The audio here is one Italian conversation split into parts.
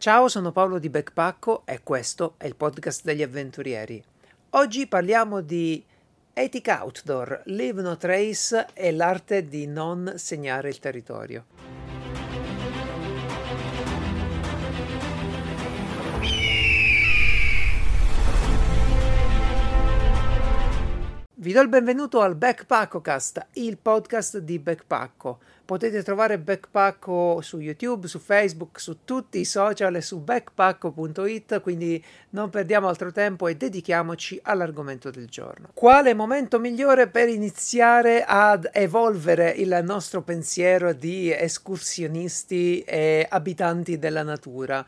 Ciao, sono Paolo di Backpacco e questo è il podcast degli avventurieri. Oggi parliamo di Ethic Outdoor, Leave No Trace e l'arte di non segnare il territorio. Vi do il benvenuto al Backpaccocast, il podcast di Backpacco. Potete trovare Backpacco su YouTube, su Facebook, su tutti i social e su backpacco.it, quindi non perdiamo altro tempo e dedichiamoci all'argomento del giorno. Quale momento migliore per iniziare ad evolvere il nostro pensiero di escursionisti e abitanti della natura?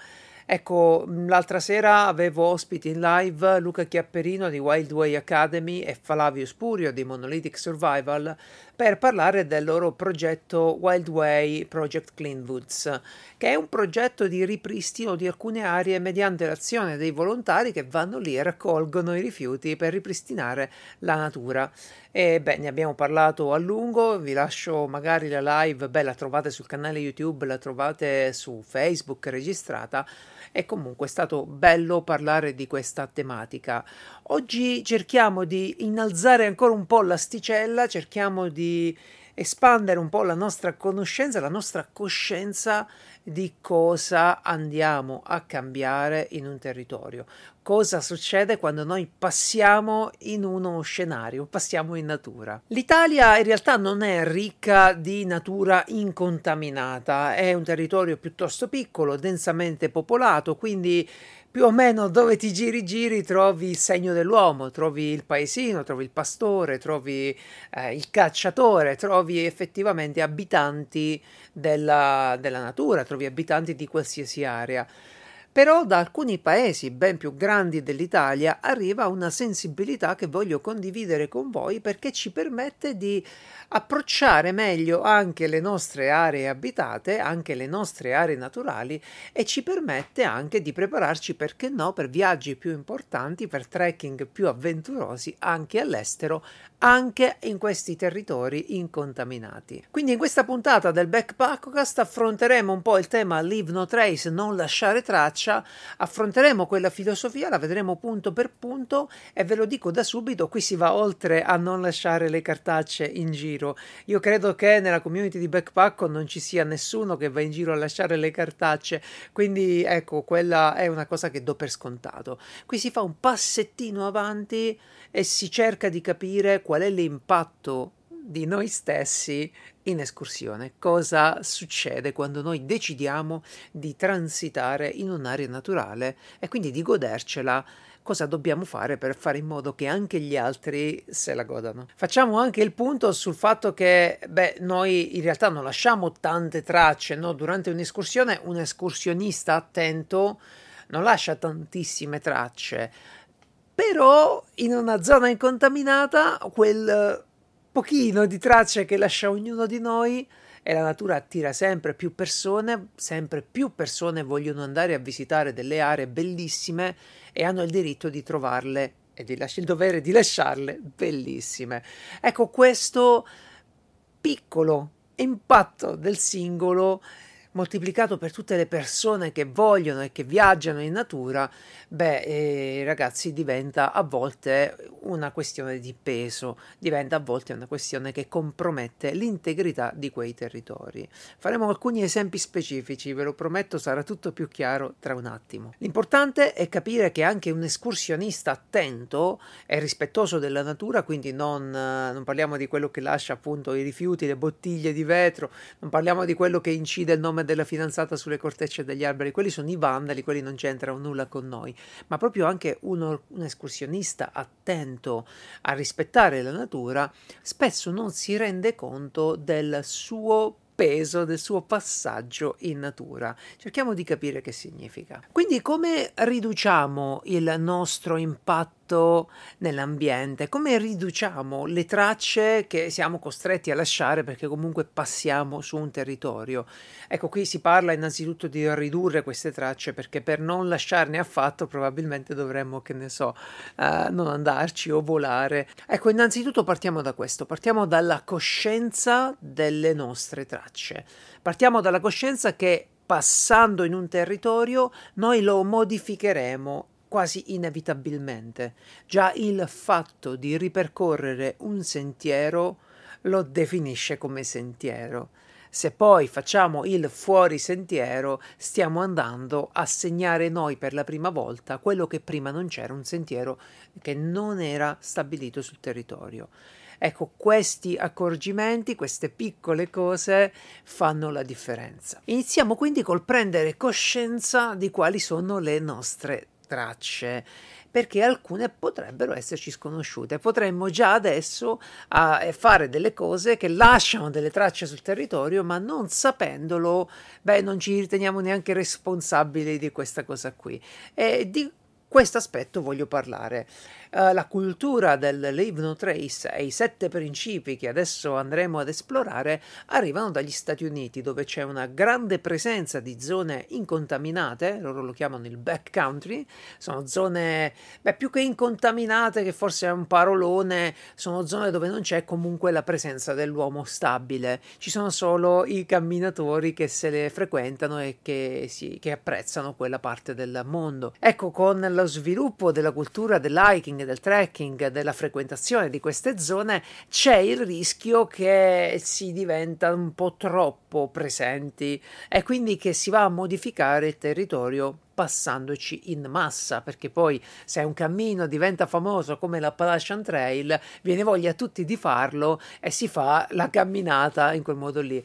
Ecco, l'altra sera avevo ospiti in live Luca Chiapperino di Wild Way Academy e Flavio Spurio di Monolithic Survival per parlare del loro progetto Wild Way Project Clean Woods, che è un progetto di ripristino di alcune aree mediante l'azione dei volontari che vanno lì e raccolgono i rifiuti per ripristinare la natura. E beh, ne abbiamo parlato a lungo, vi lascio magari la live, beh, la trovate sul canale YouTube, la trovate su Facebook registrata e comunque è stato bello parlare di questa tematica. Oggi cerchiamo di innalzare ancora un po' l'asticella, cerchiamo di espandere un po' la nostra conoscenza, la nostra coscienza di cosa andiamo a cambiare in un territorio, cosa succede quando noi passiamo in uno scenario, passiamo in natura. L'Italia in realtà non è ricca di natura incontaminata, è un territorio piuttosto piccolo, densamente popolato, quindi più o meno dove ti giri giri trovi il segno dell'uomo, trovi il paesino, trovi il pastore, trovi eh, il cacciatore, trovi effettivamente abitanti della, della natura, trovi abitanti di qualsiasi area. Però da alcuni paesi ben più grandi dell'Italia arriva una sensibilità che voglio condividere con voi perché ci permette di approcciare meglio anche le nostre aree abitate, anche le nostre aree naturali e ci permette anche di prepararci, perché no, per viaggi più importanti, per trekking più avventurosi anche all'estero, anche in questi territori incontaminati. Quindi in questa puntata del Backpackcast affronteremo un po' il tema Leave No Trace, non lasciare traccia, affronteremo quella filosofia, la vedremo punto per punto e ve lo dico da subito, qui si va oltre a non lasciare le cartacce in giro. Io credo che nella community di Backpack non ci sia nessuno che va in giro a lasciare le cartacce, quindi ecco, quella è una cosa che do per scontato. Qui si fa un passettino avanti e si cerca di capire qual è l'impatto di noi stessi in escursione. Cosa succede quando noi decidiamo di transitare in un'area naturale e quindi di godercela? Cosa dobbiamo fare per fare in modo che anche gli altri se la godano? Facciamo anche il punto sul fatto che, beh, noi in realtà non lasciamo tante tracce, no? Durante un'escursione, un escursionista attento non lascia tantissime tracce però in una zona incontaminata quel pochino di tracce che lascia ognuno di noi e la natura attira sempre più persone, sempre più persone vogliono andare a visitare delle aree bellissime e hanno il diritto di trovarle e di lasci- il dovere di lasciarle bellissime. Ecco, questo piccolo impatto del singolo moltiplicato per tutte le persone che vogliono e che viaggiano in natura, beh, eh, ragazzi, diventa a volte una questione di peso, diventa a volte una questione che compromette l'integrità di quei territori. Faremo alcuni esempi specifici, ve lo prometto, sarà tutto più chiaro tra un attimo. L'importante è capire che anche un escursionista attento è rispettoso della natura, quindi non, non parliamo di quello che lascia appunto i rifiuti, le bottiglie di vetro, non parliamo di quello che incide il nome della fidanzata sulle cortecce degli alberi, quelli sono i vandali, quelli non c'entrano nulla con noi, ma proprio anche uno, un escursionista attento a rispettare la natura spesso non si rende conto del suo peso del suo passaggio in natura. Cerchiamo di capire che significa. Quindi come riduciamo il nostro impatto nell'ambiente, come riduciamo le tracce che siamo costretti a lasciare perché comunque passiamo su un territorio. Ecco, qui si parla innanzitutto di ridurre queste tracce perché per non lasciarne affatto probabilmente dovremmo, che ne so, uh, non andarci o volare. Ecco, innanzitutto partiamo da questo, partiamo dalla coscienza delle nostre tracce. Partiamo dalla coscienza che passando in un territorio, noi lo modificheremo quasi inevitabilmente. Già il fatto di ripercorrere un sentiero lo definisce come sentiero. Se poi facciamo il fuori sentiero, stiamo andando a segnare noi per la prima volta quello che prima non c'era, un sentiero che non era stabilito sul territorio. Ecco, questi accorgimenti, queste piccole cose fanno la differenza. Iniziamo quindi col prendere coscienza di quali sono le nostre tracce perché alcune potrebbero esserci sconosciute. Potremmo già adesso uh, fare delle cose che lasciano delle tracce sul territorio, ma non sapendolo, beh, non ci riteniamo neanche responsabili di questa cosa qui. E di questo aspetto voglio parlare. Uh, la cultura del Leave No Trace e i sette principi che adesso andremo ad esplorare arrivano dagli Stati Uniti, dove c'è una grande presenza di zone incontaminate, loro lo chiamano il backcountry, sono zone beh, più che incontaminate, che forse è un parolone, sono zone dove non c'è comunque la presenza dell'uomo stabile, ci sono solo i camminatori che se le frequentano e che, si, che apprezzano quella parte del mondo. Ecco, con lo sviluppo della cultura dell'hiking del trekking, della frequentazione di queste zone, c'è il rischio che si diventa un po' troppo presenti e quindi che si va a modificare il territorio passandoci in massa, perché poi se un cammino diventa famoso come l'Appalachian Trail, viene voglia a tutti di farlo e si fa la camminata in quel modo lì.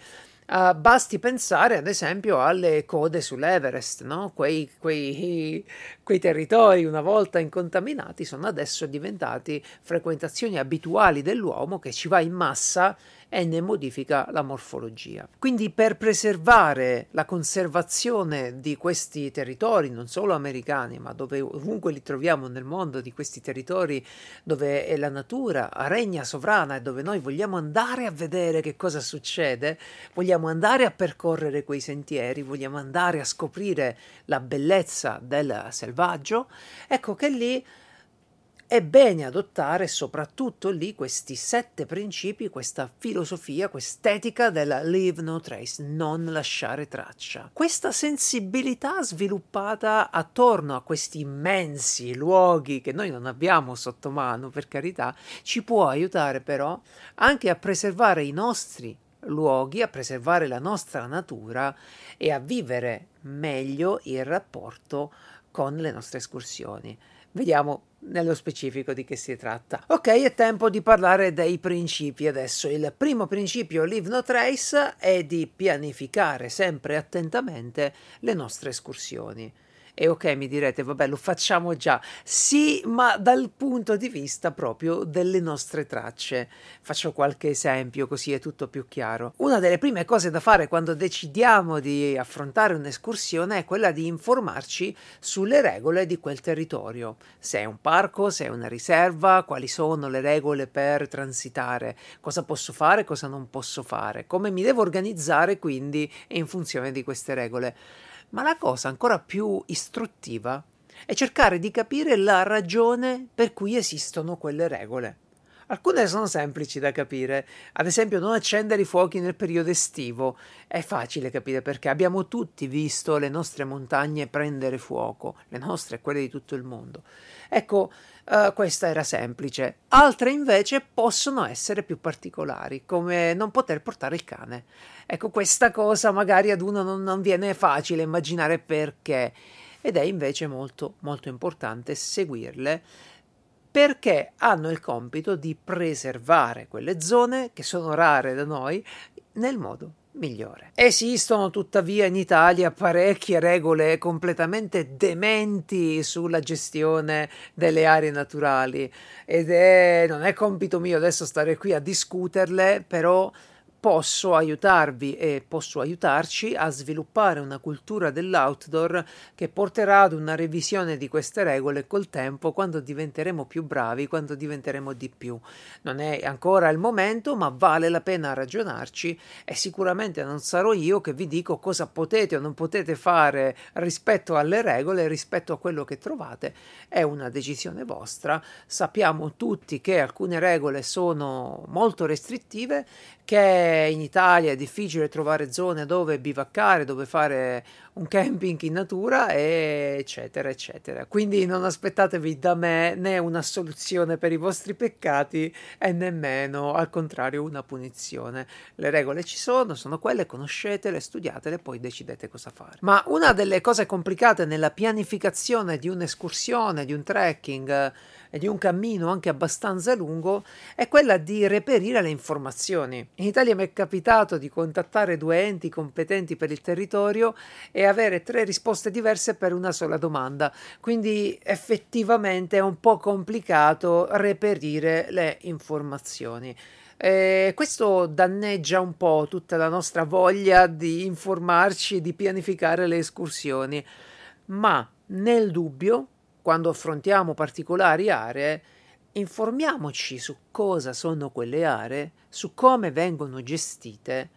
Uh, basti pensare ad esempio alle code sull'Everest, no? quei, quei, quei, territori una volta incontaminati sono adesso diventati frequentazioni abituali dell'uomo che ci va in massa e ne modifica la morfologia. Quindi per preservare la conservazione di questi territori, non solo americani, ma dove ovunque li troviamo nel mondo, di questi territori dove la natura regna sovrana e dove noi vogliamo andare a vedere che cosa succede, vogliamo andare a percorrere quei sentieri, vogliamo andare a scoprire la bellezza del selvaggio, ecco che lì è bene adottare soprattutto lì questi sette principi, questa filosofia, quest'etica della leave no trace, non lasciare traccia. Questa sensibilità sviluppata attorno a questi immensi luoghi che noi non abbiamo sotto mano, per carità, ci può aiutare però anche a preservare i nostri luoghi, a preservare la nostra natura e a vivere meglio il rapporto con le nostre escursioni. Vediamo nello specifico di che si tratta. Ok, è tempo di parlare dei principi adesso. Il primo principio Leave No Trace è di pianificare sempre attentamente le nostre escursioni. E ok, mi direte, vabbè, lo facciamo già. Sì, ma dal punto di vista proprio delle nostre tracce. Faccio qualche esempio così è tutto più chiaro. Una delle prime cose da fare quando decidiamo di affrontare un'escursione è quella di informarci sulle regole di quel territorio. Se è un parco, se è una riserva, quali sono le regole per transitare, cosa posso fare, cosa non posso fare, come mi devo organizzare quindi in funzione di queste regole. Ma la cosa ancora più istruttiva è cercare di capire la ragione per cui esistono quelle regole. Alcune sono semplici da capire, ad esempio non accendere i fuochi nel periodo estivo. È facile capire perché abbiamo tutti visto le nostre montagne prendere fuoco, le nostre e quelle di tutto il mondo. Ecco, uh, questa era semplice. Altre invece possono essere più particolari, come non poter portare il cane. Ecco, questa cosa magari ad uno non, non viene facile immaginare perché, ed è invece molto, molto importante seguirle perché hanno il compito di preservare quelle zone che sono rare da noi nel modo migliore. Esistono tuttavia in Italia parecchie regole completamente dementi sulla gestione delle aree naturali ed è, non è compito mio adesso stare qui a discuterle, però posso aiutarvi e posso aiutarci a sviluppare una cultura dell'outdoor che porterà ad una revisione di queste regole col tempo quando diventeremo più bravi, quando diventeremo di più. Non è ancora il momento, ma vale la pena ragionarci e sicuramente non sarò io che vi dico cosa potete o non potete fare rispetto alle regole, rispetto a quello che trovate. È una decisione vostra. Sappiamo tutti che alcune regole sono molto restrittive, che in Italia è difficile trovare zone dove bivaccare, dove fare un camping in natura, eccetera, eccetera. Quindi non aspettatevi da me né una soluzione per i vostri peccati e nemmeno, al contrario, una punizione. Le regole ci sono, sono quelle, conoscetele, studiatele, poi decidete cosa fare. Ma una delle cose complicate nella pianificazione di un'escursione, di un trekking, e di un cammino anche abbastanza lungo è quella di reperire le informazioni. In Italia mi è capitato di contattare due enti competenti per il territorio e avere tre risposte diverse per una sola domanda, quindi effettivamente è un po' complicato reperire le informazioni. E questo danneggia un po' tutta la nostra voglia di informarci e di pianificare le escursioni, ma nel dubbio quando affrontiamo particolari aree, informiamoci su cosa sono quelle aree, su come vengono gestite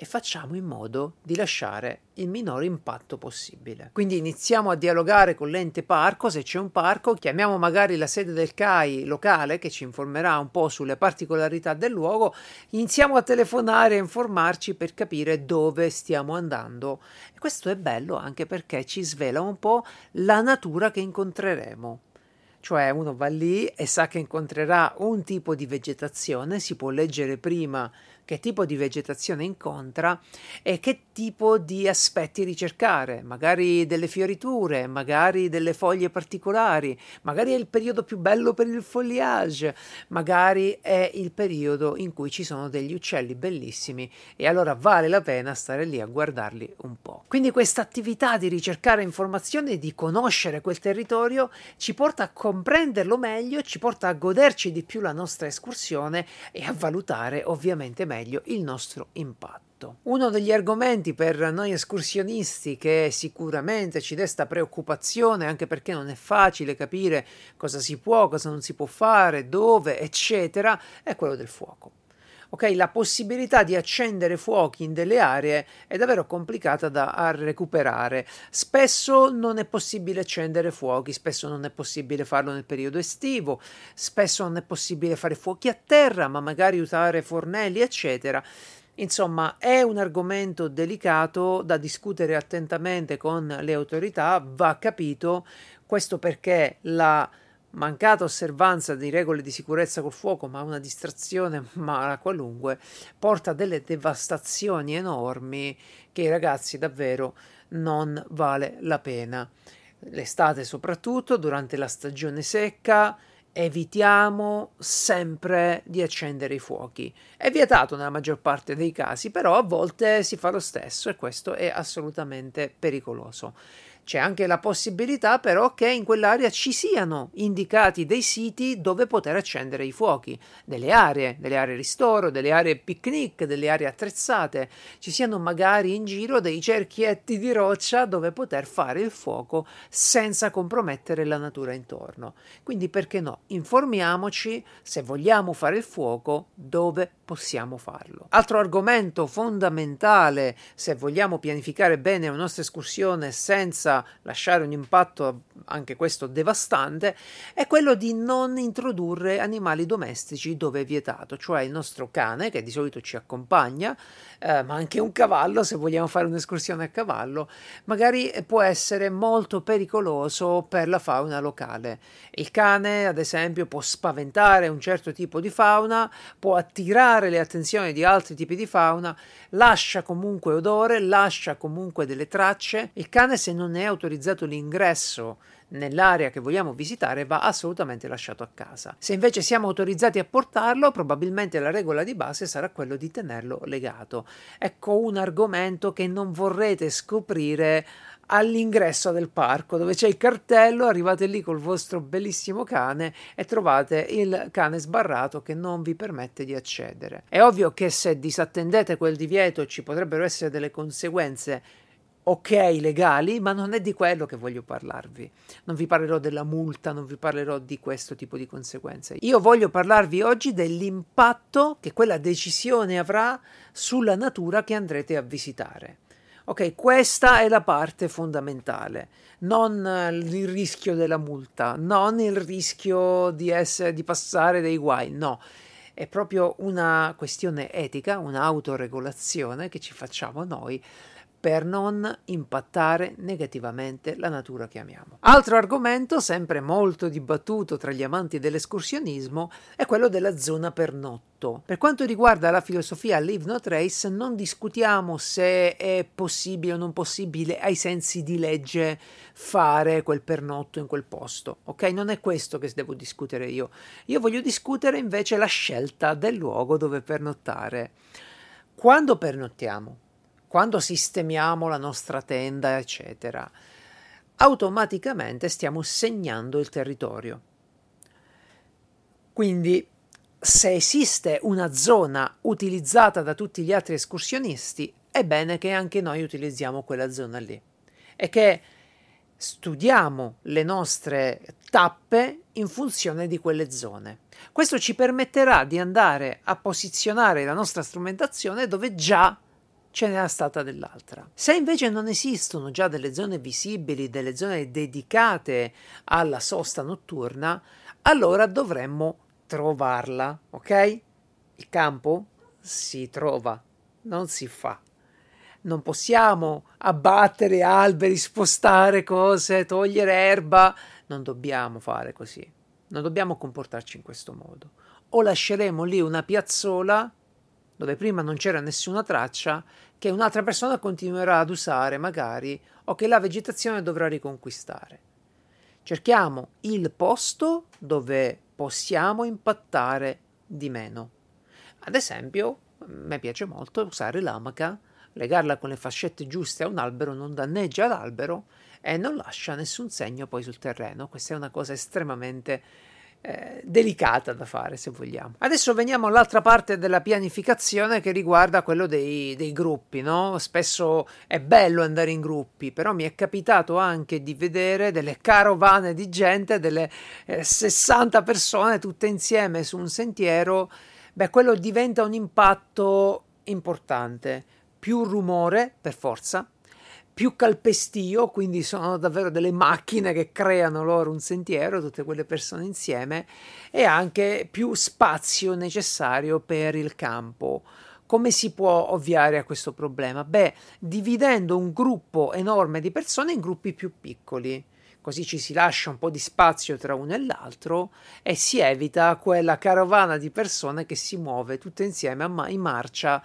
e facciamo in modo di lasciare il minore impatto possibile. Quindi iniziamo a dialogare con l'ente parco, se c'è un parco, chiamiamo magari la sede del CAI locale che ci informerà un po' sulle particolarità del luogo, iniziamo a telefonare e informarci per capire dove stiamo andando. E questo è bello anche perché ci svela un po' la natura che incontreremo cioè uno va lì e sa che incontrerà un tipo di vegetazione, si può leggere prima che tipo di vegetazione incontra e che tipo di aspetti ricercare, magari delle fioriture, magari delle foglie particolari, magari è il periodo più bello per il foliage, magari è il periodo in cui ci sono degli uccelli bellissimi e allora vale la pena stare lì a guardarli un po'. Quindi questa attività di ricercare informazioni di conoscere quel territorio ci porta a comprenderlo meglio, ci porta a goderci di più la nostra escursione e a valutare ovviamente meglio meglio il nostro impatto. Uno degli argomenti per noi escursionisti che sicuramente ci desta preoccupazione, anche perché non è facile capire cosa si può, cosa non si può fare, dove, eccetera, è quello del fuoco. Ok, la possibilità di accendere fuochi in delle aree è davvero complicata da recuperare. Spesso non è possibile accendere fuochi, spesso non è possibile farlo nel periodo estivo, spesso non è possibile fare fuochi a terra, ma magari usare fornelli, eccetera. Insomma, è un argomento delicato da discutere attentamente con le autorità, va capito, questo perché la mancata osservanza di regole di sicurezza col fuoco, ma una distrazione mala qualunque, porta a delle devastazioni enormi che ragazzi davvero non vale la pena. L'estate soprattutto, durante la stagione secca, evitiamo sempre di accendere i fuochi. È vietato nella maggior parte dei casi, però a volte si fa lo stesso e questo è assolutamente pericoloso. C'è anche la possibilità però che in quell'area ci siano indicati dei siti dove poter accendere i fuochi, delle aree, delle aree ristoro, delle aree picnic, delle aree attrezzate, ci siano magari in giro dei cerchietti di roccia dove poter fare il fuoco senza compromettere la natura intorno. Quindi perché no? Informiamoci se vogliamo fare il fuoco dove possiamo farlo. Altro argomento fondamentale se vogliamo pianificare bene una nostra escursione senza lasciare un impatto anche questo devastante è quello di non introdurre animali domestici dove è vietato, cioè il nostro cane che di solito ci accompagna, eh, ma anche un cavallo se vogliamo fare un'escursione a cavallo, magari può essere molto pericoloso per la fauna locale. Il cane, ad esempio, può spaventare un certo tipo di fauna, può attirare le attenzioni di altri tipi di fauna, lascia comunque odore, lascia comunque delle tracce. Il cane se non è autorizzato l'ingresso nell'area che vogliamo visitare va assolutamente lasciato a casa. Se invece siamo autorizzati a portarlo, probabilmente la regola di base sarà quello di tenerlo legato. Ecco un argomento che non vorrete scoprire all'ingresso del parco dove c'è il cartello, arrivate lì col vostro bellissimo cane e trovate il cane sbarrato che non vi permette di accedere. È ovvio che se disattendete quel divieto ci potrebbero essere delle conseguenze ok legali, ma non è di quello che voglio parlarvi. Non vi parlerò della multa, non vi parlerò di questo tipo di conseguenze. Io voglio parlarvi oggi dell'impatto che quella decisione avrà sulla natura che andrete a visitare. Ok, questa è la parte fondamentale, non il rischio della multa, non il rischio di, essere, di passare dei guai, no è proprio una questione etica, un'autoregolazione che ci facciamo noi per non impattare negativamente la natura che amiamo. Altro argomento, sempre molto dibattuto tra gli amanti dell'escursionismo, è quello della zona pernotto. Per quanto riguarda la filosofia Live No Trace, non discutiamo se è possibile o non possibile ai sensi di legge fare quel pernotto in quel posto, ok? Non è questo che devo discutere io. Io voglio discutere invece la scelta del luogo dove pernottare. Quando pernottiamo? Quando sistemiamo la nostra tenda, eccetera, automaticamente stiamo segnando il territorio. Quindi, se esiste una zona utilizzata da tutti gli altri escursionisti, è bene che anche noi utilizziamo quella zona lì e che studiamo le nostre tappe in funzione di quelle zone. Questo ci permetterà di andare a posizionare la nostra strumentazione dove già ce n'era stata dell'altra. Se invece non esistono già delle zone visibili, delle zone dedicate alla sosta notturna, allora dovremmo trovarla, ok? Il campo si trova, non si fa. Non possiamo abbattere alberi, spostare cose, togliere erba. Non dobbiamo fare così. Non dobbiamo comportarci in questo modo. O lasceremo lì una piazzola dove prima non c'era nessuna traccia, che un'altra persona continuerà ad usare magari o che la vegetazione dovrà riconquistare. Cerchiamo il posto dove possiamo impattare di meno. Ad esempio, me piace molto usare l'amaca, legarla con le fascette giuste a un albero non danneggia l'albero e non lascia nessun segno poi sul terreno. Questa è una cosa estremamente eh, delicata da fare se vogliamo. Adesso veniamo all'altra parte della pianificazione che riguarda quello dei, dei gruppi, no? Spesso è bello andare in gruppi, però mi è capitato anche di vedere delle carovane di gente, delle eh, 60 persone tutte insieme su un sentiero, beh, quello diventa un impatto importante. Più rumore, per forza, più calpestio, quindi sono davvero delle macchine che creano loro un sentiero, tutte quelle persone insieme, e anche più spazio necessario per il campo. Come si può ovviare a questo problema? Beh, dividendo un gruppo enorme di persone in gruppi più piccoli. Così ci si lascia un po' di spazio tra uno e l'altro e si evita quella carovana di persone che si muove tutte insieme in marcia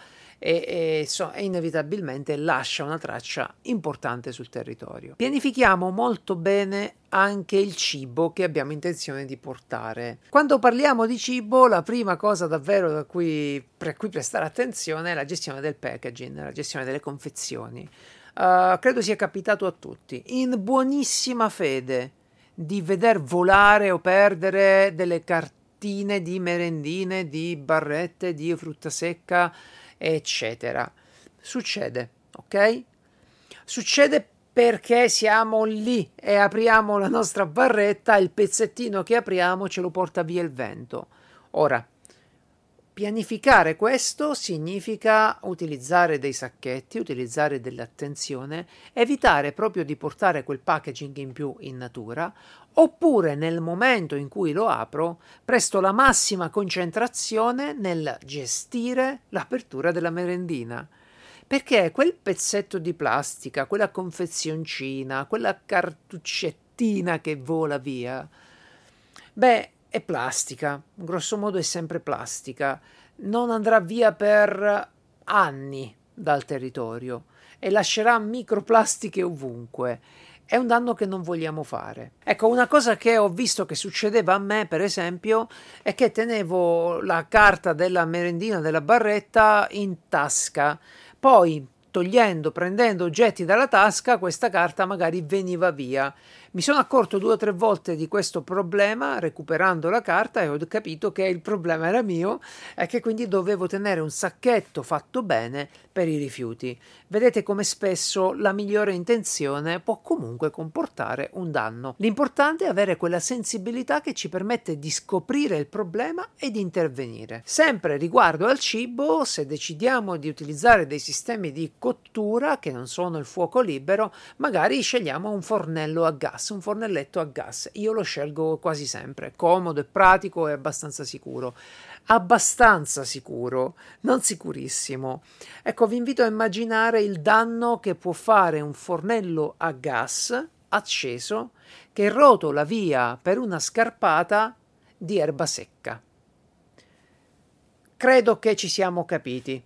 e, e, so, e, inevitabilmente lascia una traccia importante sul territorio. Pianifichiamo molto bene anche il cibo che abbiamo intenzione di portare. Quando parliamo di cibo, la prima cosa davvero da cui, per cui prestare attenzione è la gestione del packaging, la gestione delle confezioni. Uh, credo sia capitato a tutti, in buonissima fede, di veder volare o perdere delle cartine di merendine, di barrette, di frutta secca eccetera. Succede, ok? Succede perché siamo lì e apriamo la nostra barretta, il pezzettino che apriamo ce lo porta via il vento. Ora, pianificare questo significa utilizzare dei sacchetti, utilizzare dell'attenzione, evitare proprio di portare quel packaging in più in natura, oppure nel momento in cui lo apro presto la massima concentrazione nel gestire l'apertura della merendina. Perché quel pezzetto di plastica, quella confezioncina, quella cartuccettina che vola via, beh, è plastica, grosso modo è sempre plastica, non andrà via per anni dal territorio e lascerà microplastiche ovunque è un danno che non vogliamo fare. Ecco, una cosa che ho visto che succedeva a me, per esempio, è che tenevo la carta della merendina della barretta in tasca. Poi, togliendo, prendendo oggetti dalla tasca, questa carta magari veniva via mi sono accorto due o tre volte di questo problema recuperando la carta e ho capito che il problema era mio e che quindi dovevo tenere un sacchetto fatto bene per i rifiuti. Vedete come spesso la migliore intenzione può comunque comportare un danno. L'importante è avere quella sensibilità che ci permette di scoprire il problema e di intervenire. Sempre riguardo al cibo, se decidiamo di utilizzare dei sistemi di cottura, che non sono il fuoco libero, magari scegliamo un fornello a gas, un fornelletto a gas. Io lo scelgo quasi sempre, comodo e pratico e abbastanza sicuro. Abbastanza sicuro, non sicurissimo. Ecco, vi invito a immaginare il danno che può fare un fornello a gas acceso che rotola via per una scarpata di erba secca. Credo che ci siamo capiti.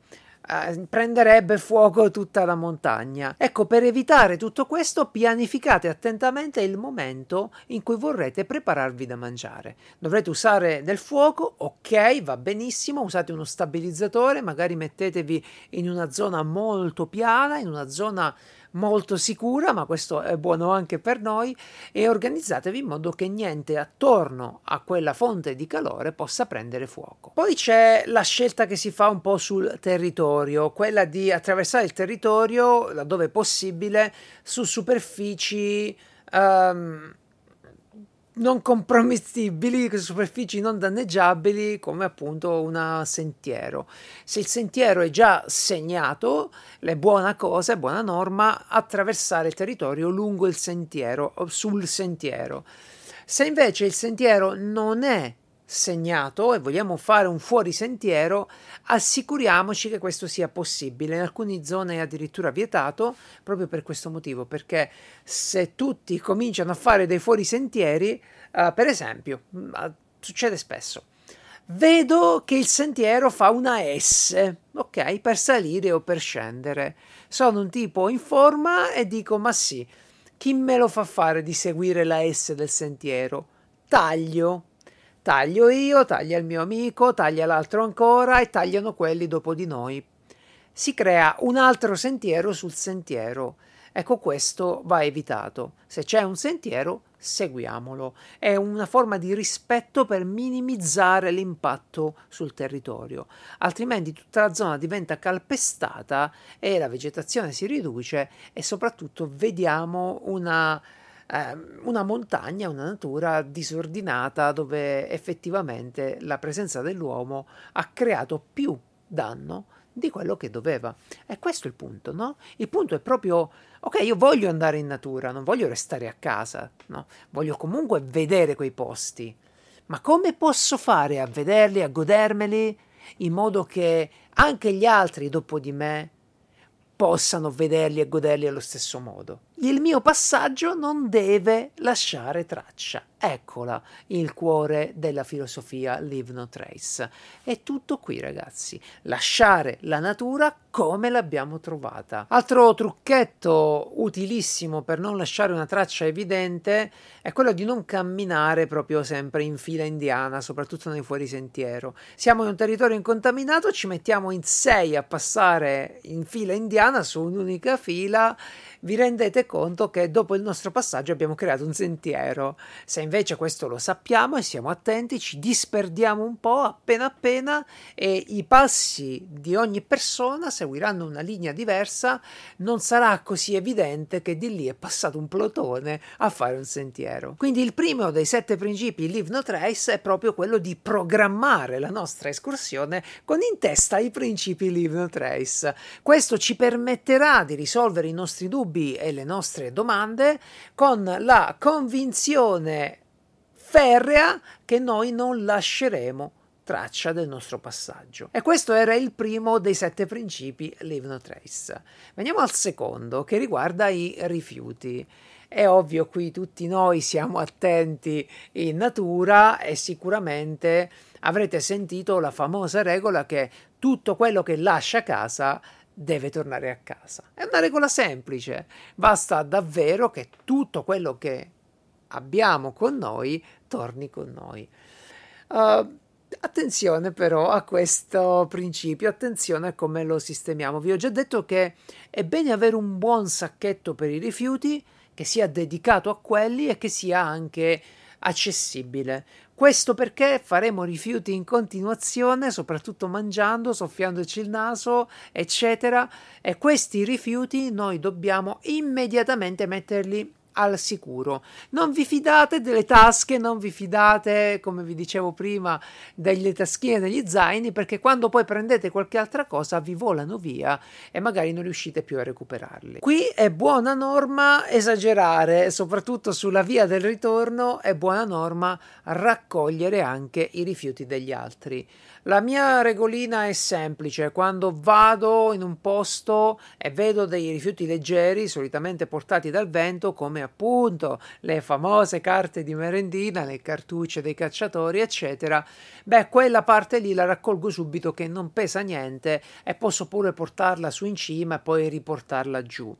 Uh, prenderebbe fuoco tutta la montagna. Ecco, per evitare tutto questo, pianificate attentamente il momento in cui vorrete prepararvi da mangiare. Dovrete usare del fuoco, ok, va benissimo, usate uno stabilizzatore, magari mettetevi in una zona molto piana, in una zona molto sicura, ma questo è buono anche per noi, e organizzatevi in modo che niente attorno a quella fonte di calore possa prendere fuoco. Poi c'è la scelta che si fa un po' sul territorio, quella di attraversare il territorio, laddove possibile, su superfici um, non compromestibili, superfici non danneggiabili come appunto un sentiero. Se il sentiero è già segnato, è buona cosa, è buona norma attraversare il territorio lungo il sentiero sul sentiero. Se invece il sentiero non è segnato e vogliamo fare un fuorisentiero, assicuriamoci che questo sia possibile. In alcune zone è addirittura vietato proprio per questo motivo, perché se tutti cominciano a fare dei fuorisentieri, uh, per esempio, uh, succede spesso. Vedo che il sentiero fa una S, ok, per salire o per scendere. Sono un tipo in forma e dico: Ma sì, chi me lo fa fare di seguire la S del sentiero? Taglio Taglio io, taglia il mio amico, taglia l'altro ancora e tagliano quelli dopo di noi. Si crea un altro sentiero sul sentiero. Ecco, questo va evitato. Se c'è un sentiero, seguiamolo. È una forma di rispetto per minimizzare l'impatto sul territorio. Altrimenti tutta la zona diventa calpestata e la vegetazione si riduce e soprattutto vediamo una una montagna, una natura disordinata dove effettivamente la presenza dell'uomo ha creato più danno di quello che doveva. E questo è il punto, no? Il punto è proprio, ok, io voglio andare in natura, non voglio restare a casa, no? Voglio comunque vedere quei posti. Ma come posso fare a vederli, a godermeli, in modo che anche gli altri dopo di me possano vederli e goderli allo stesso modo? Il mio passaggio non deve lasciare traccia. Eccola il cuore della filosofia Leave No Trace. È tutto qui, ragazzi. Lasciare la natura come l'abbiamo trovata. Altro trucchetto utilissimo per non lasciare una traccia evidente è quello di non camminare proprio sempre in fila indiana, soprattutto nei fuorisentiero. Siamo in un territorio incontaminato, ci mettiamo in sei a passare in fila indiana su un'unica fila vi rendete conto che dopo il nostro passaggio abbiamo creato un sentiero. Se invece questo lo sappiamo e siamo attenti, ci disperdiamo un po' appena appena e i passi di ogni persona seguiranno una linea diversa, non sarà così evidente che di lì è passato un plotone a fare un sentiero. Quindi il primo dei sette principi Live No Trace è proprio quello di programmare la nostra escursione con in testa i principi Live No Trace. Questo ci permetterà di risolvere i nostri dubbi dubbi e le nostre domande con la convinzione ferrea che noi non lasceremo traccia del nostro passaggio. E questo era il primo dei sette principi Leave No Trace. Veniamo al secondo, che riguarda i rifiuti. È ovvio, qui tutti noi siamo attenti in natura e sicuramente avrete sentito la famosa regola che tutto quello che lascia casa deve tornare a casa. È una regola semplice, basta davvero che tutto quello che abbiamo con noi torni con noi. Uh, attenzione però a questo principio, attenzione a come lo sistemiamo. Vi ho già detto che è bene avere un buon sacchetto per i rifiuti che sia dedicato a quelli e che sia anche accessibile. Questo perché faremo rifiuti in continuazione, soprattutto mangiando, soffiandoci il naso, eccetera, e questi rifiuti noi dobbiamo immediatamente metterli al sicuro. Non vi fidate delle tasche, non vi fidate, come vi dicevo prima, delle taschine degli zaini, perché quando poi prendete qualche altra cosa vi volano via e magari non riuscite più a recuperarli. Qui è buona norma esagerare, soprattutto sulla via del ritorno è buona norma raccogliere anche i rifiuti degli altri. La mia regolina è semplice, quando vado in un posto e vedo dei rifiuti leggeri, solitamente portati dal vento, come appunto le famose carte di merendina, le cartucce dei cacciatori, eccetera, beh, quella parte lì la raccolgo subito che non pesa niente e posso pure portarla su in cima e poi riportarla giù.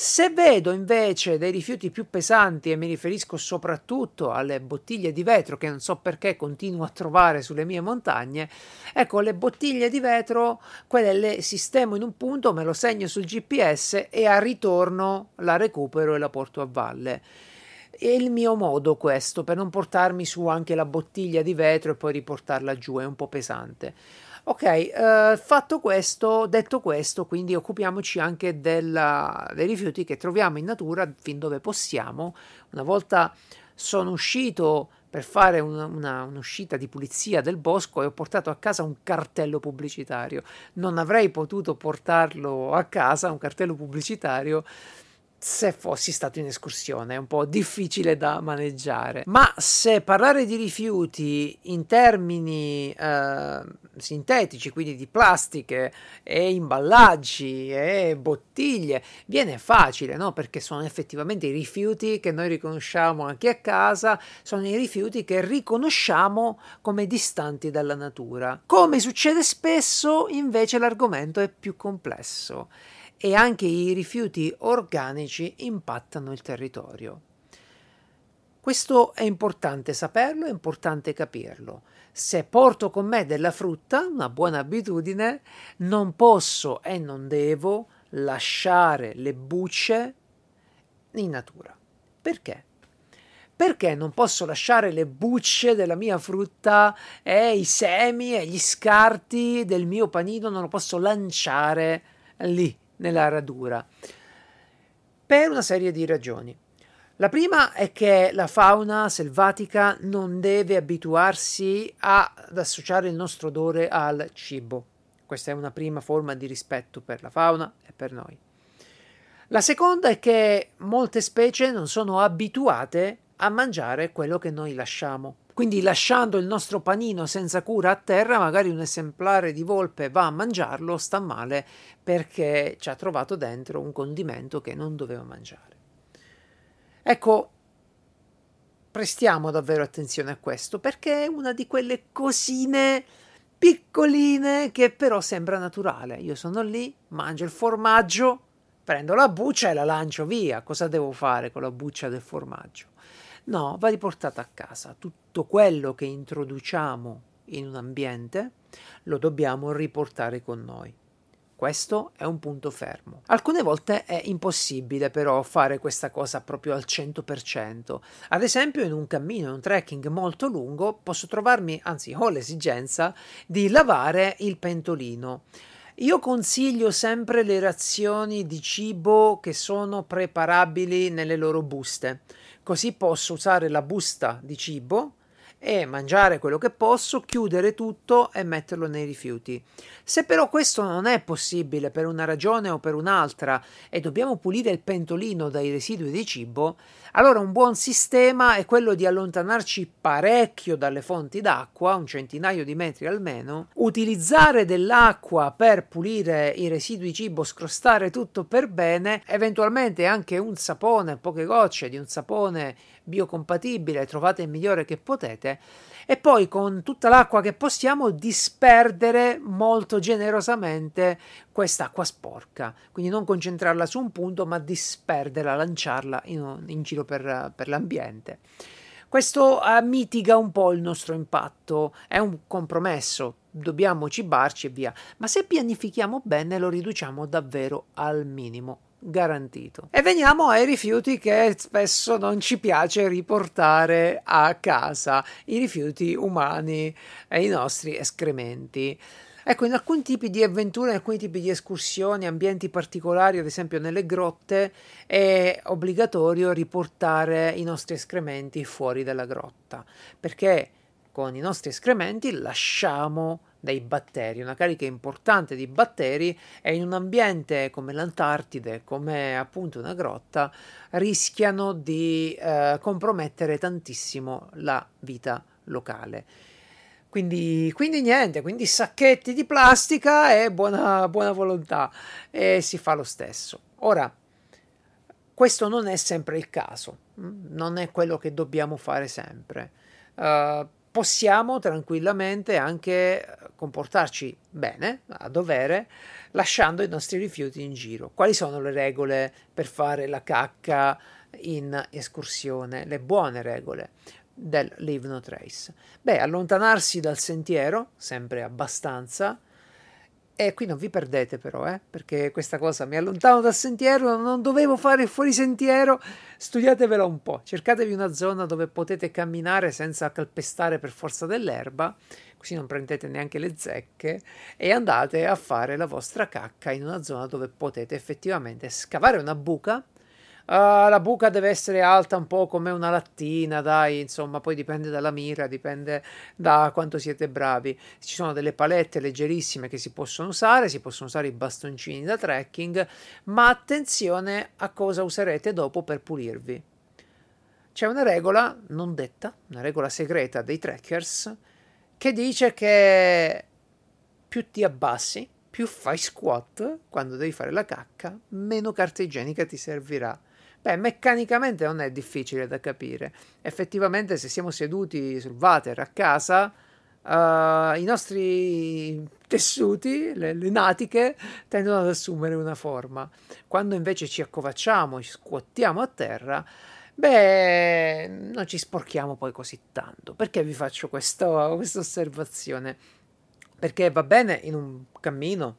Se vedo invece dei rifiuti più pesanti, e mi riferisco soprattutto alle bottiglie di vetro che non so perché continuo a trovare sulle mie montagne, ecco le bottiglie di vetro, quelle le sistemo in un punto, me lo segno sul GPS e a ritorno la recupero e la porto a valle. È il mio modo questo per non portarmi su anche la bottiglia di vetro e poi riportarla giù, è un po' pesante. Ok, uh, fatto questo, detto questo, quindi occupiamoci anche della, dei rifiuti che troviamo in natura fin dove possiamo. Una volta sono uscito per fare una, una, un'uscita di pulizia del bosco e ho portato a casa un cartello pubblicitario. Non avrei potuto portarlo a casa, un cartello pubblicitario, se fossi stato in escursione, è un po' difficile da maneggiare. Ma se parlare di rifiuti in termini eh, sintetici, quindi di plastiche e imballaggi e bottiglie, viene facile, no? Perché sono effettivamente i rifiuti che noi riconosciamo anche a casa, sono i rifiuti che riconosciamo come distanti dalla natura. Come succede spesso, invece l'argomento è più complesso e anche i rifiuti organici impattano il territorio. Questo è importante saperlo, è importante capirlo. Se porto con me della frutta, una buona abitudine, non posso e non devo lasciare le bucce in natura. Perché? Perché non posso lasciare le bucce della mia frutta e i semi e gli scarti del mio panino, non lo posso lanciare lì nella radura, per una serie di ragioni. La prima è che la fauna selvatica non deve abituarsi a, ad associare il nostro odore al cibo. Questa è una prima forma di rispetto per la fauna e per noi. La seconda è che molte specie non sono abituate a mangiare quello che noi lasciamo. Quindi lasciando il nostro panino senza cura a terra, magari un esemplare di volpe va a mangiarlo, sta male perché ci ha trovato dentro un condimento che non doveva mangiare. Ecco, prestiamo davvero attenzione a questo perché è una di quelle cosine piccoline che però sembra naturale. Io sono lì, mangio il formaggio, prendo la buccia e la lancio via. Cosa devo fare con la buccia del formaggio? No, va riportata a casa. Tutto quello che introduciamo in un ambiente lo dobbiamo riportare con noi. Questo è un punto fermo. Alcune volte è impossibile però fare questa cosa proprio al 100%. Ad esempio in un cammino, in un trekking molto lungo, posso trovarmi, anzi ho l'esigenza, di lavare il pentolino. Io consiglio sempre le razioni di cibo che sono preparabili nelle loro buste. Così posso usare la busta di cibo e mangiare quello che posso, chiudere tutto e metterlo nei rifiuti. Se però questo non è possibile per una ragione o per un'altra e dobbiamo pulire il pentolino dai residui di cibo, allora un buon sistema è quello di allontanarci parecchio dalle fonti d'acqua, un centinaio di metri almeno, utilizzare dell'acqua per pulire i residui cibo, scrostare tutto per bene, eventualmente anche un sapone, poche gocce di un sapone biocompatibile, trovate il migliore che potete, e poi con tutta l'acqua che possiamo disperdere molto generosamente quest'acqua sporca, quindi non concentrarla su un punto, ma disperderla, lanciarla in, in giro per, per l'ambiente. Questo uh, mitiga un po' il nostro impatto, è un compromesso, dobbiamo cibarci e via, ma se pianifichiamo bene lo riduciamo davvero al minimo garantito. E veniamo ai rifiuti che spesso non ci piace riportare a casa, i rifiuti umani e i nostri escrementi. Ecco, in alcuni tipi di avventure, in alcuni tipi di escursioni, ambienti particolari, ad esempio nelle grotte, è obbligatorio riportare i nostri escrementi fuori dalla grotta, perché con i nostri escrementi lasciamo dei batteri, una carica importante di batteri e in un ambiente come l'Antartide, come appunto una grotta, rischiano di eh, compromettere tantissimo la vita locale. Quindi, quindi, niente, quindi sacchetti di plastica e buona, buona volontà e si fa lo stesso. Ora, questo non è sempre il caso, mm, non è quello che dobbiamo fare sempre. Uh, possiamo tranquillamente anche comportarci bene, a dovere, lasciando i nostri rifiuti in giro. Quali sono le regole per fare la cacca in escursione? Le buone regole del Leave No Trace? Beh, allontanarsi dal sentiero, sempre abbastanza, e qui non vi perdete però, eh, perché questa cosa mi allontano dal sentiero, non dovevo fare fuori sentiero, studiatevela un po', cercatevi una zona dove potete camminare senza calpestare per forza dell'erba, così non prendete neanche le zecche, e andate a fare la vostra cacca in una zona dove potete effettivamente scavare una buca, Uh, la buca deve essere alta un po' come una lattina, dai, insomma, poi dipende dalla mira, dipende da quanto siete bravi. Ci sono delle palette leggerissime che si possono usare, si possono usare i bastoncini da trekking, ma attenzione a cosa userete dopo per pulirvi. C'è una regola non detta, una regola segreta dei trekkers, che dice che più ti abbassi, più fai squat quando devi fare la cacca, meno carta igienica ti servirà. Beh, meccanicamente non è difficile da capire. Effettivamente, se siamo seduti sul water a casa, uh, i nostri tessuti, le, le, natiche, tendono ad assumere una forma. Quando invece ci accovacciamo, ci scuottiamo a terra, beh, non ci sporchiamo poi così tanto. Perché vi faccio questa osservazione? Perché va bene in un cammino,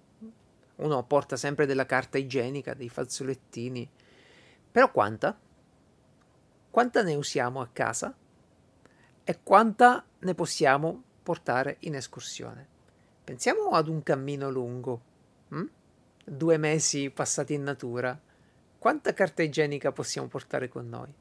uno porta sempre della carta igienica, dei fazzolettini però quanta? Quanta ne usiamo a casa? E quanta ne possiamo portare in escursione? Pensiamo ad un cammino lungo, hm? due mesi passati in natura. Quanta carta igienica possiamo portare con noi?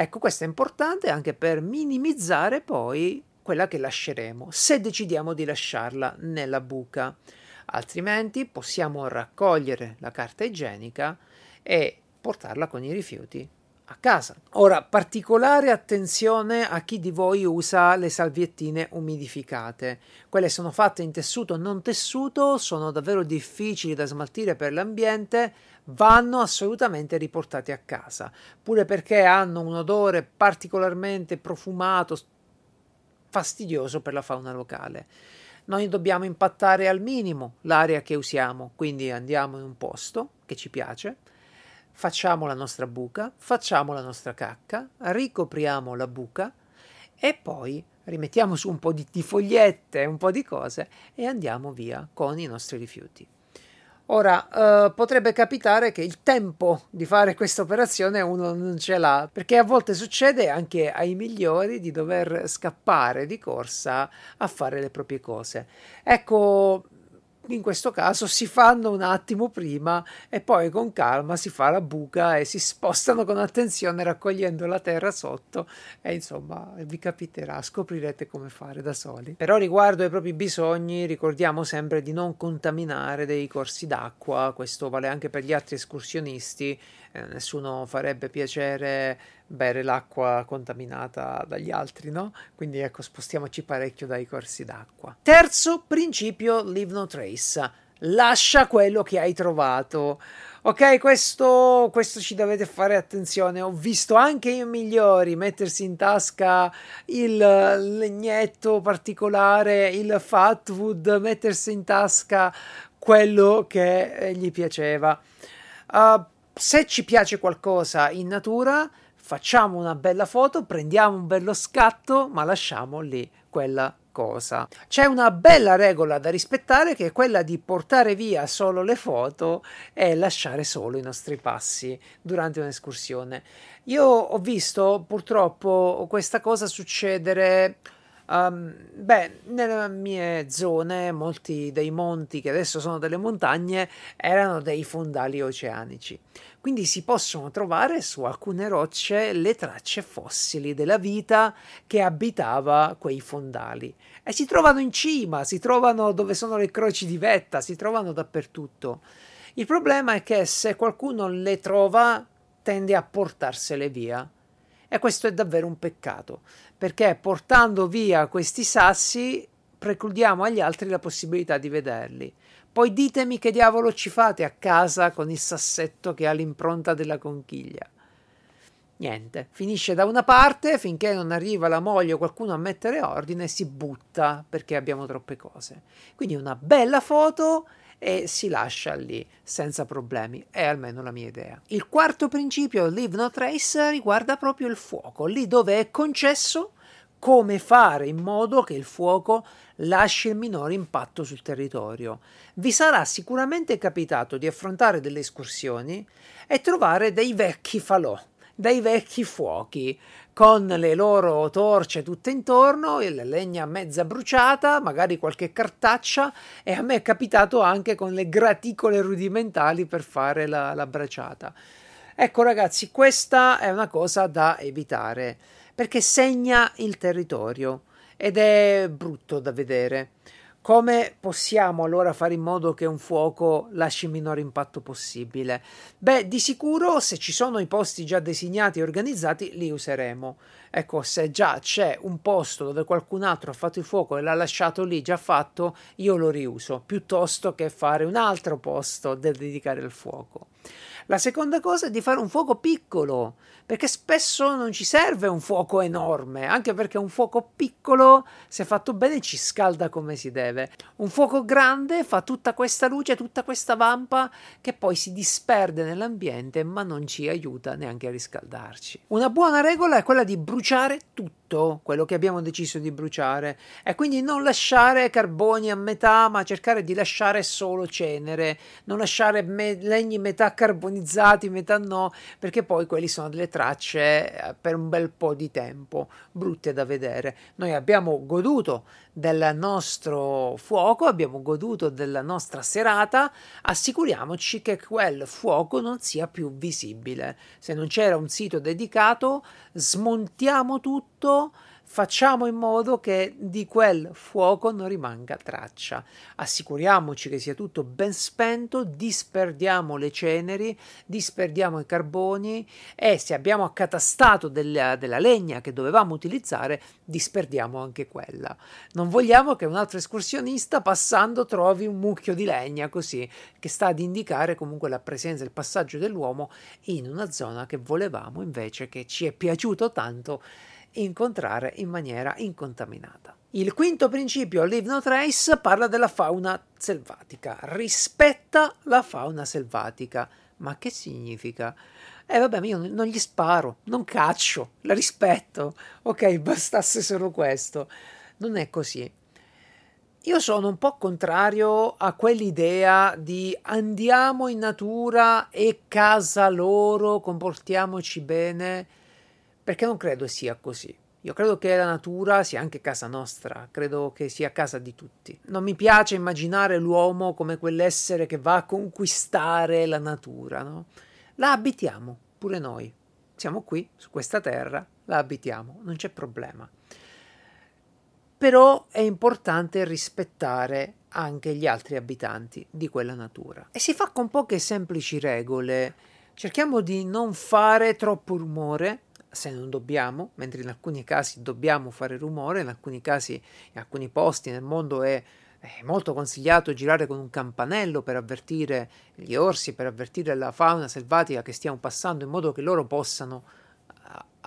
Ecco, questo è importante anche per minimizzare poi quella che lasceremo, se decidiamo di lasciarla nella buca. Altrimenti possiamo raccogliere la carta igienica e portarla con i rifiuti a casa. Ora, particolare attenzione a chi di voi usa le salviettine umidificate. Quelle sono fatte in tessuto non tessuto, sono davvero difficili da smaltire per l'ambiente, vanno assolutamente riportate a casa, pure perché hanno un odore particolarmente profumato, fastidioso per la fauna locale. Noi dobbiamo impattare al minimo l'area che usiamo, quindi andiamo in un posto che ci piace, facciamo la nostra buca, facciamo la nostra cacca, ricopriamo la buca e poi rimettiamo su un po' di, di fogliette, un po' di cose e andiamo via con i nostri rifiuti. Ora, eh, potrebbe capitare che il tempo di fare questa operazione uno non ce l'ha, perché a volte succede anche ai migliori di dover scappare di corsa a fare le proprie cose. Ecco, in questo caso si fanno un attimo prima e poi con calma si fa la buca e si spostano con attenzione raccogliendo la terra sotto e insomma vi capiterà, scoprirete come fare da soli. Però riguardo ai propri bisogni ricordiamo sempre di non contaminare dei corsi d'acqua, questo vale anche per gli altri escursionisti, eh, nessuno farebbe piacere bere l'acqua contaminata dagli altri, no? Quindi ecco, spostiamoci parecchio dai corsi d'acqua. Terzo principio, leave no trace. Lascia quello che hai trovato. Ok, questo, questo ci dovete fare attenzione. Ho visto anche i migliori mettersi in tasca il legnetto particolare, il fatwood, mettersi in tasca quello che eh, gli piaceva. Uh, se ci piace qualcosa in natura, facciamo una bella foto, prendiamo un bello scatto, ma lasciamo lì quella cosa. C'è una bella regola da rispettare che è quella di portare via solo le foto e lasciare solo i nostri passi durante un'escursione. Io ho visto purtroppo questa cosa succedere Um, beh, nelle mie zone, molti dei monti che adesso sono delle montagne erano dei fondali oceanici. Quindi si possono trovare su alcune rocce le tracce fossili della vita che abitava quei fondali. E si trovano in cima, si trovano dove sono le croci di vetta, si trovano dappertutto. Il problema è che se qualcuno le trova, tende a portarsele via. E questo è davvero un peccato, perché portando via questi sassi precludiamo agli altri la possibilità di vederli. Poi ditemi che diavolo ci fate a casa con il sassetto che ha l'impronta della conchiglia. Niente, finisce da una parte finché non arriva la moglie o qualcuno a mettere ordine si butta perché abbiamo troppe cose. Quindi una bella foto e si lascia lì senza problemi, è almeno la mia idea. Il quarto principio, Leave No Trace, riguarda proprio il fuoco, lì dove è concesso come fare in modo che il fuoco lasci il minore impatto sul territorio. Vi sarà sicuramente capitato di affrontare delle escursioni e trovare dei vecchi falò, dei vecchi fuochi, con le loro torce tutte intorno, la legna mezza bruciata, magari qualche cartaccia e a me è capitato anche con le graticole rudimentali per fare la, la braciata. Ecco ragazzi, questa è una cosa da evitare perché segna il territorio ed è brutto da vedere. Come possiamo allora fare in modo che un fuoco lasci il minore impatto possibile? Beh, di sicuro se ci sono i posti già designati e organizzati, li useremo. Ecco, se già c'è un posto dove qualcun altro ha fatto il fuoco e l'ha lasciato lì già fatto, io lo riuso, piuttosto che fare un altro posto da dedicare al fuoco. La seconda cosa è di fare un fuoco piccolo, perché spesso non ci serve un fuoco enorme, anche perché un fuoco piccolo, se fatto bene, ci scalda come si deve. Un fuoco grande fa tutta questa luce, tutta questa vampa che poi si disperde nell'ambiente, ma non ci aiuta neanche a riscaldarci. Una buona regola è quella di bruciare tutto quello che abbiamo deciso di bruciare e quindi non lasciare carboni a metà, ma cercare di lasciare solo cenere, non lasciare me- legni metà carbonizzati, metà no, perché poi quelli sono delle tracce eh, per un bel po' di tempo, brutte da vedere. Noi abbiamo goduto del nostro fuoco, abbiamo goduto della nostra serata, assicuriamoci che quel fuoco non sia più visibile. Se non c'era un sito dedicato, smontiamo tutto facciamo in modo che di quel fuoco non rimanga traccia. Assicuriamoci che sia tutto ben spento, disperdiamo le ceneri, disperdiamo i carboni e se abbiamo accatastato della, della legna che dovevamo utilizzare, disperdiamo anche quella. Non vogliamo che un altro escursionista passando trovi un mucchio di legna così, che sta ad indicare comunque la presenza e il passaggio dell'uomo in una zona che volevamo invece che ci è piaciuto tanto incontrare in maniera incontaminata. Il quinto principio, Leave No Trace, parla della fauna selvatica. Rispetta la fauna selvatica. Ma che significa? Eh vabbè, io non gli sparo, non caccio, la rispetto. Ok, bastasse solo questo. Non è così. Io sono un po' contrario a quell'idea di andiamo in natura e casa loro, comportiamoci bene perché non credo sia così. Io credo che la natura sia anche casa nostra, credo che sia casa di tutti. Non mi piace immaginare l'uomo come quell'essere che va a conquistare la natura, no? La abitiamo, pure noi. Siamo qui, su questa terra, la abitiamo, non c'è problema. Però è importante rispettare anche gli altri abitanti di quella natura. E si fa con poche semplici regole. Cerchiamo di non fare troppo rumore, se non dobbiamo, mentre in alcuni casi dobbiamo fare rumore, in alcuni casi, in alcuni posti nel mondo è, è molto consigliato girare con un campanello per avvertire gli orsi, per avvertire la fauna selvatica che stiamo passando, in modo che loro possano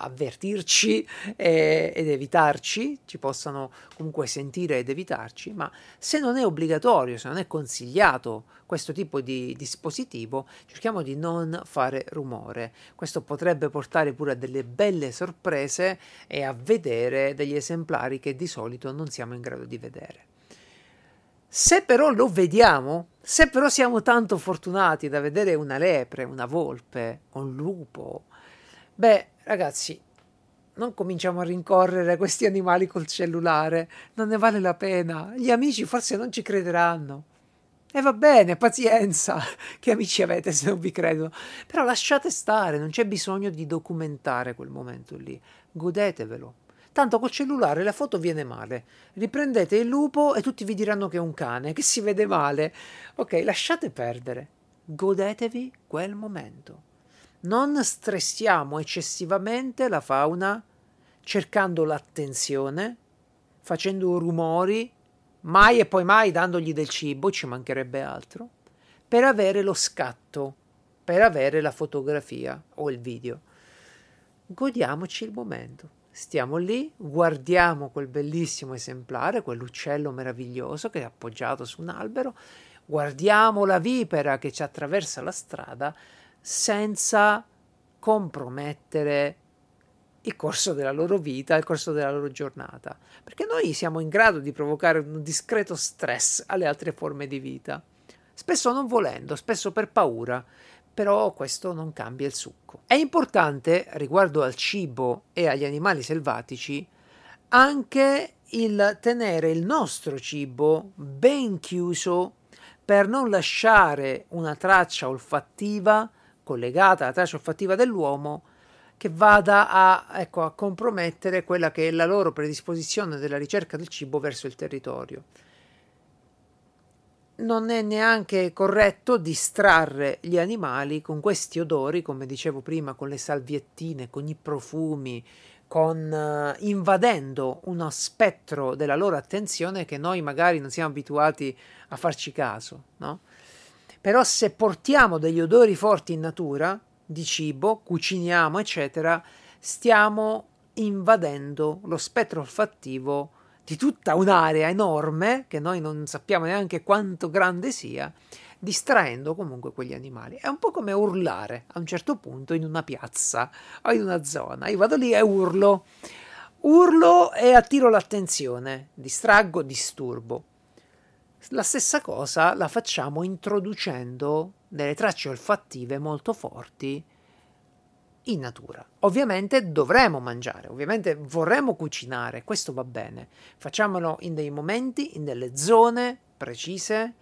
avvertirci e, ed evitarci, ci possano comunque sentire ed evitarci, ma se non è obbligatorio, se non è consigliato questo tipo di dispositivo, cerchiamo di non fare rumore. Questo potrebbe portare pure a delle belle sorprese e a vedere degli esemplari che di solito non siamo in grado di vedere. Se però lo vediamo, se però siamo tanto fortunati da vedere una lepre, una volpe, un lupo, beh, ragazzi, non cominciamo a rincorrere questi animali col cellulare, non ne vale la pena. Gli amici forse non ci crederanno. E va bene, pazienza, che amici avete se non vi credono. Però lasciate stare, non c'è bisogno di documentare quel momento lì. Godetevelo. Tanto col cellulare la foto viene male. Riprendete il lupo e tutti vi diranno che è un cane, che si vede male. Ok, lasciate perdere. Godetevi quel momento. Non stressiamo eccessivamente la fauna cercando l'attenzione, facendo rumori mai e poi mai dandogli del cibo, ci mancherebbe altro, per avere lo scatto, per avere la fotografia o il video. Godiamoci il momento. Stiamo lì, guardiamo quel bellissimo esemplare, quell'uccello meraviglioso che è appoggiato su un albero, guardiamo la vipera che ci attraversa la strada senza compromettere il corso della loro vita, il corso della loro giornata, perché noi siamo in grado di provocare un discreto stress alle altre forme di vita, spesso non volendo, spesso per paura, però questo non cambia il succo. È importante, riguardo al cibo e agli animali selvatici, anche il tenere il nostro cibo ben chiuso per non lasciare una traccia olfattiva collegata alla traccia olfattiva dell'uomo che vada a, ecco, a compromettere quella che è la loro predisposizione della ricerca del cibo verso il territorio. Non è neanche corretto distrarre gli animali con questi odori, come dicevo prima, con le salviettine, con i profumi, con uh, invadendo uno spettro della loro attenzione che noi magari non siamo abituati a farci caso, no? Però se portiamo degli odori forti in natura, di cibo, cuciniamo, eccetera, stiamo invadendo lo spettro olfattivo di tutta un'area enorme, che noi non sappiamo neanche quanto grande sia, distraendo comunque quegli animali. È un po' come urlare a un certo punto in una piazza o in una zona. Io vado lì e urlo. Urlo e attiro l'attenzione, distraggo, disturbo. La stessa cosa la facciamo introducendo delle tracce olfattive molto forti in natura. Ovviamente dovremo mangiare, ovviamente vorremmo cucinare, questo va bene. Facciamolo in dei momenti, in delle zone precise.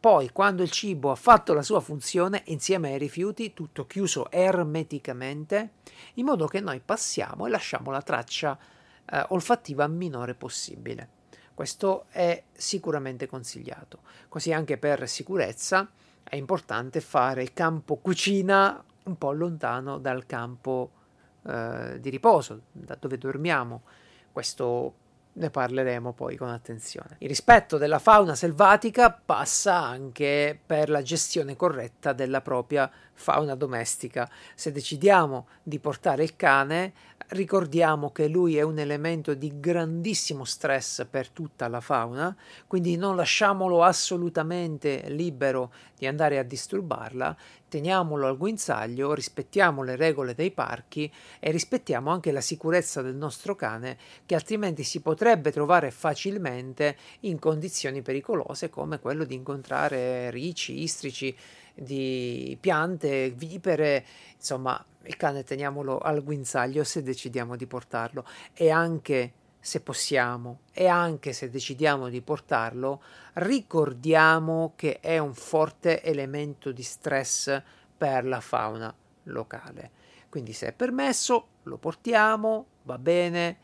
Poi, quando il cibo ha fatto la sua funzione, insieme ai rifiuti, tutto chiuso ermeticamente, in modo che noi passiamo e lasciamo la traccia eh, olfattiva minore possibile. Questo è sicuramente consigliato. Così anche per sicurezza è importante fare il campo cucina un po' lontano dal campo eh, di riposo, da dove dormiamo. Questo ne parleremo poi con attenzione. Il rispetto della fauna selvatica passa anche per la gestione corretta della propria fauna domestica. Se decidiamo di portare il cane, ricordiamo che lui è un elemento di grandissimo stress per tutta la fauna, quindi non lasciamolo assolutamente libero di andare a disturbarla, teniamolo al guinzaglio, rispettiamo le regole dei parchi e rispettiamo anche la sicurezza del nostro cane che altrimenti si potrebbe trovare facilmente in condizioni pericolose come quello di incontrare ricci, istrici, di piante, vipere, insomma il cane teniamolo al guinzaglio se decidiamo di portarlo e anche se possiamo e anche se decidiamo di portarlo, ricordiamo che è un forte elemento di stress per la fauna locale. Quindi se è permesso, lo portiamo, va bene,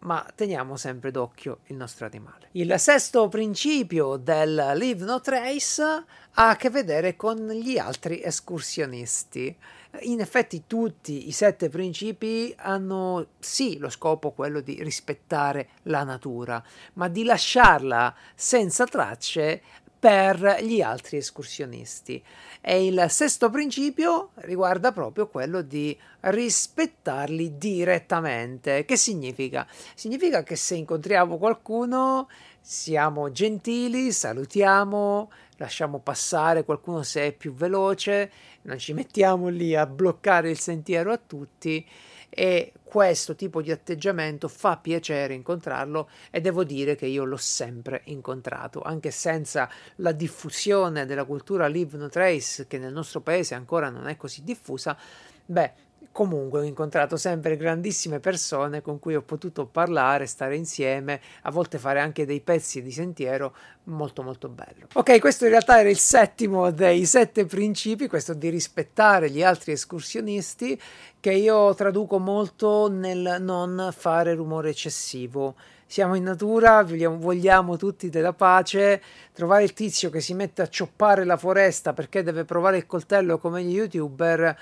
ma teniamo sempre d'occhio il nostro animale. Il sesto principio del Live No Trace ha a che vedere con gli altri escursionisti. In effetti tutti i sette principi hanno sì lo scopo quello di rispettare la natura, ma di lasciarla senza tracce per gli altri escursionisti. E il sesto principio riguarda proprio quello di rispettarli direttamente. Che significa? Significa che se incontriamo qualcuno siamo gentili, salutiamo, lasciamo passare qualcuno se è più veloce, non ci mettiamo lì a bloccare il sentiero a tutti e questo tipo di atteggiamento fa piacere incontrarlo e devo dire che io l'ho sempre incontrato, anche senza la diffusione della cultura Live No Trace che nel nostro paese ancora non è così diffusa. Beh, comunque ho incontrato sempre grandissime persone con cui ho potuto parlare, stare insieme, a volte fare anche dei pezzi di sentiero molto molto bello. Ok, questo in realtà era il settimo dei sette principi, questo di rispettare gli altri escursionisti, che io traduco molto nel non fare rumore eccessivo siamo in natura, vogliamo, vogliamo, tutti della pace, trovare il tizio che si mette a cioppare la foresta perché deve provare il coltello come gli youtuber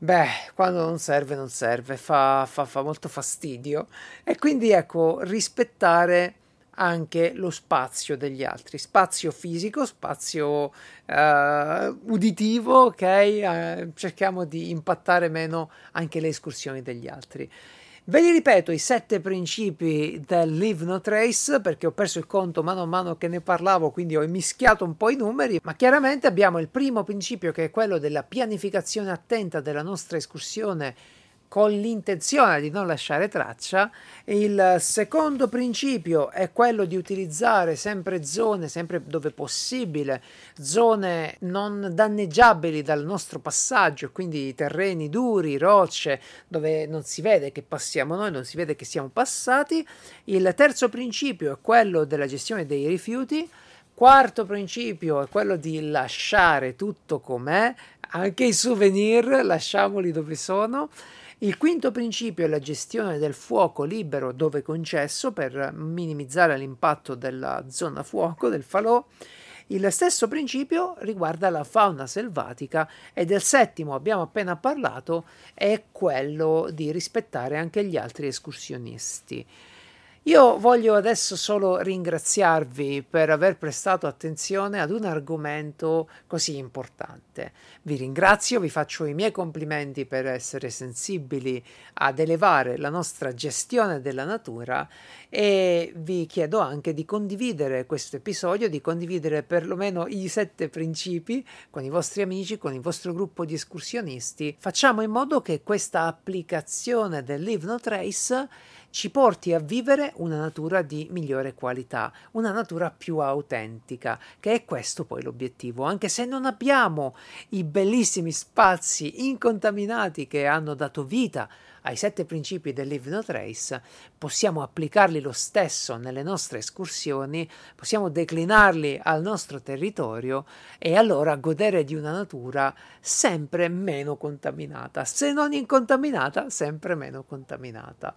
Beh, quando non serve, non serve, fa, fa, fa molto fastidio. E quindi ecco, rispettare anche lo spazio degli altri, spazio fisico, spazio uh, uditivo, ok? Uh, cerchiamo di impattare meno anche le escursioni degli altri. Ve li ripeto i sette principi del Leave No Trace perché ho perso il conto mano a mano che ne parlavo, quindi ho mischiato un po' i numeri, ma chiaramente abbiamo il primo principio che è quello della pianificazione attenta della nostra escursione con l'intenzione di non lasciare traccia. Il secondo principio è quello di utilizzare sempre zone, sempre dove possibile, zone non danneggiabili dal nostro passaggio, quindi terreni duri, rocce, dove non si vede che passiamo noi, non si vede che siamo passati. Il terzo principio è quello della gestione dei rifiuti. Quarto principio è quello di lasciare tutto com'è, anche i souvenir lasciamoli dove sono. Il quinto principio è la gestione del fuoco libero dove concesso per minimizzare l'impatto della zona fuoco, del falò. Il stesso principio riguarda la fauna selvatica e del settimo abbiamo appena parlato è quello di rispettare anche gli altri escursionisti. Io voglio adesso solo ringraziarvi per aver prestato attenzione ad un argomento così importante. Vi ringrazio, vi faccio i miei complimenti per essere sensibili ad elevare la nostra gestione della natura e vi chiedo anche di condividere questo episodio, di condividere perlomeno i sette principi con i vostri amici, con il vostro gruppo di escursionisti. Facciamo in modo che questa applicazione del Live No Trace ci porti a vivere una natura di migliore qualità, una natura più autentica, che è questo poi l'obiettivo, anche se non abbiamo i bellissimi spazi incontaminati che hanno dato vita ai sette principi del Live No Trace, possiamo applicarli lo stesso nelle nostre escursioni, possiamo declinarli al nostro territorio e allora godere di una natura sempre meno contaminata, se non incontaminata, sempre meno contaminata.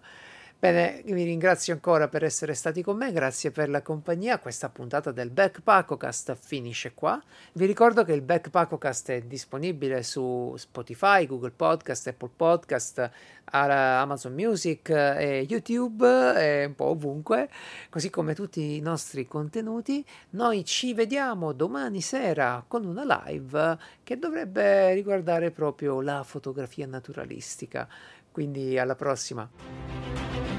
Bene, vi ringrazio ancora per essere stati con me, grazie per la compagnia. Questa puntata del Backpackocast finisce qua. Vi ricordo che il Backpackocast è disponibile su Spotify, Google Podcast, Apple Podcast, Amazon Music e YouTube e un po' ovunque, così come tutti i nostri contenuti. Noi ci vediamo domani sera con una live che dovrebbe riguardare proprio la fotografia naturalistica. Quindi alla prossima.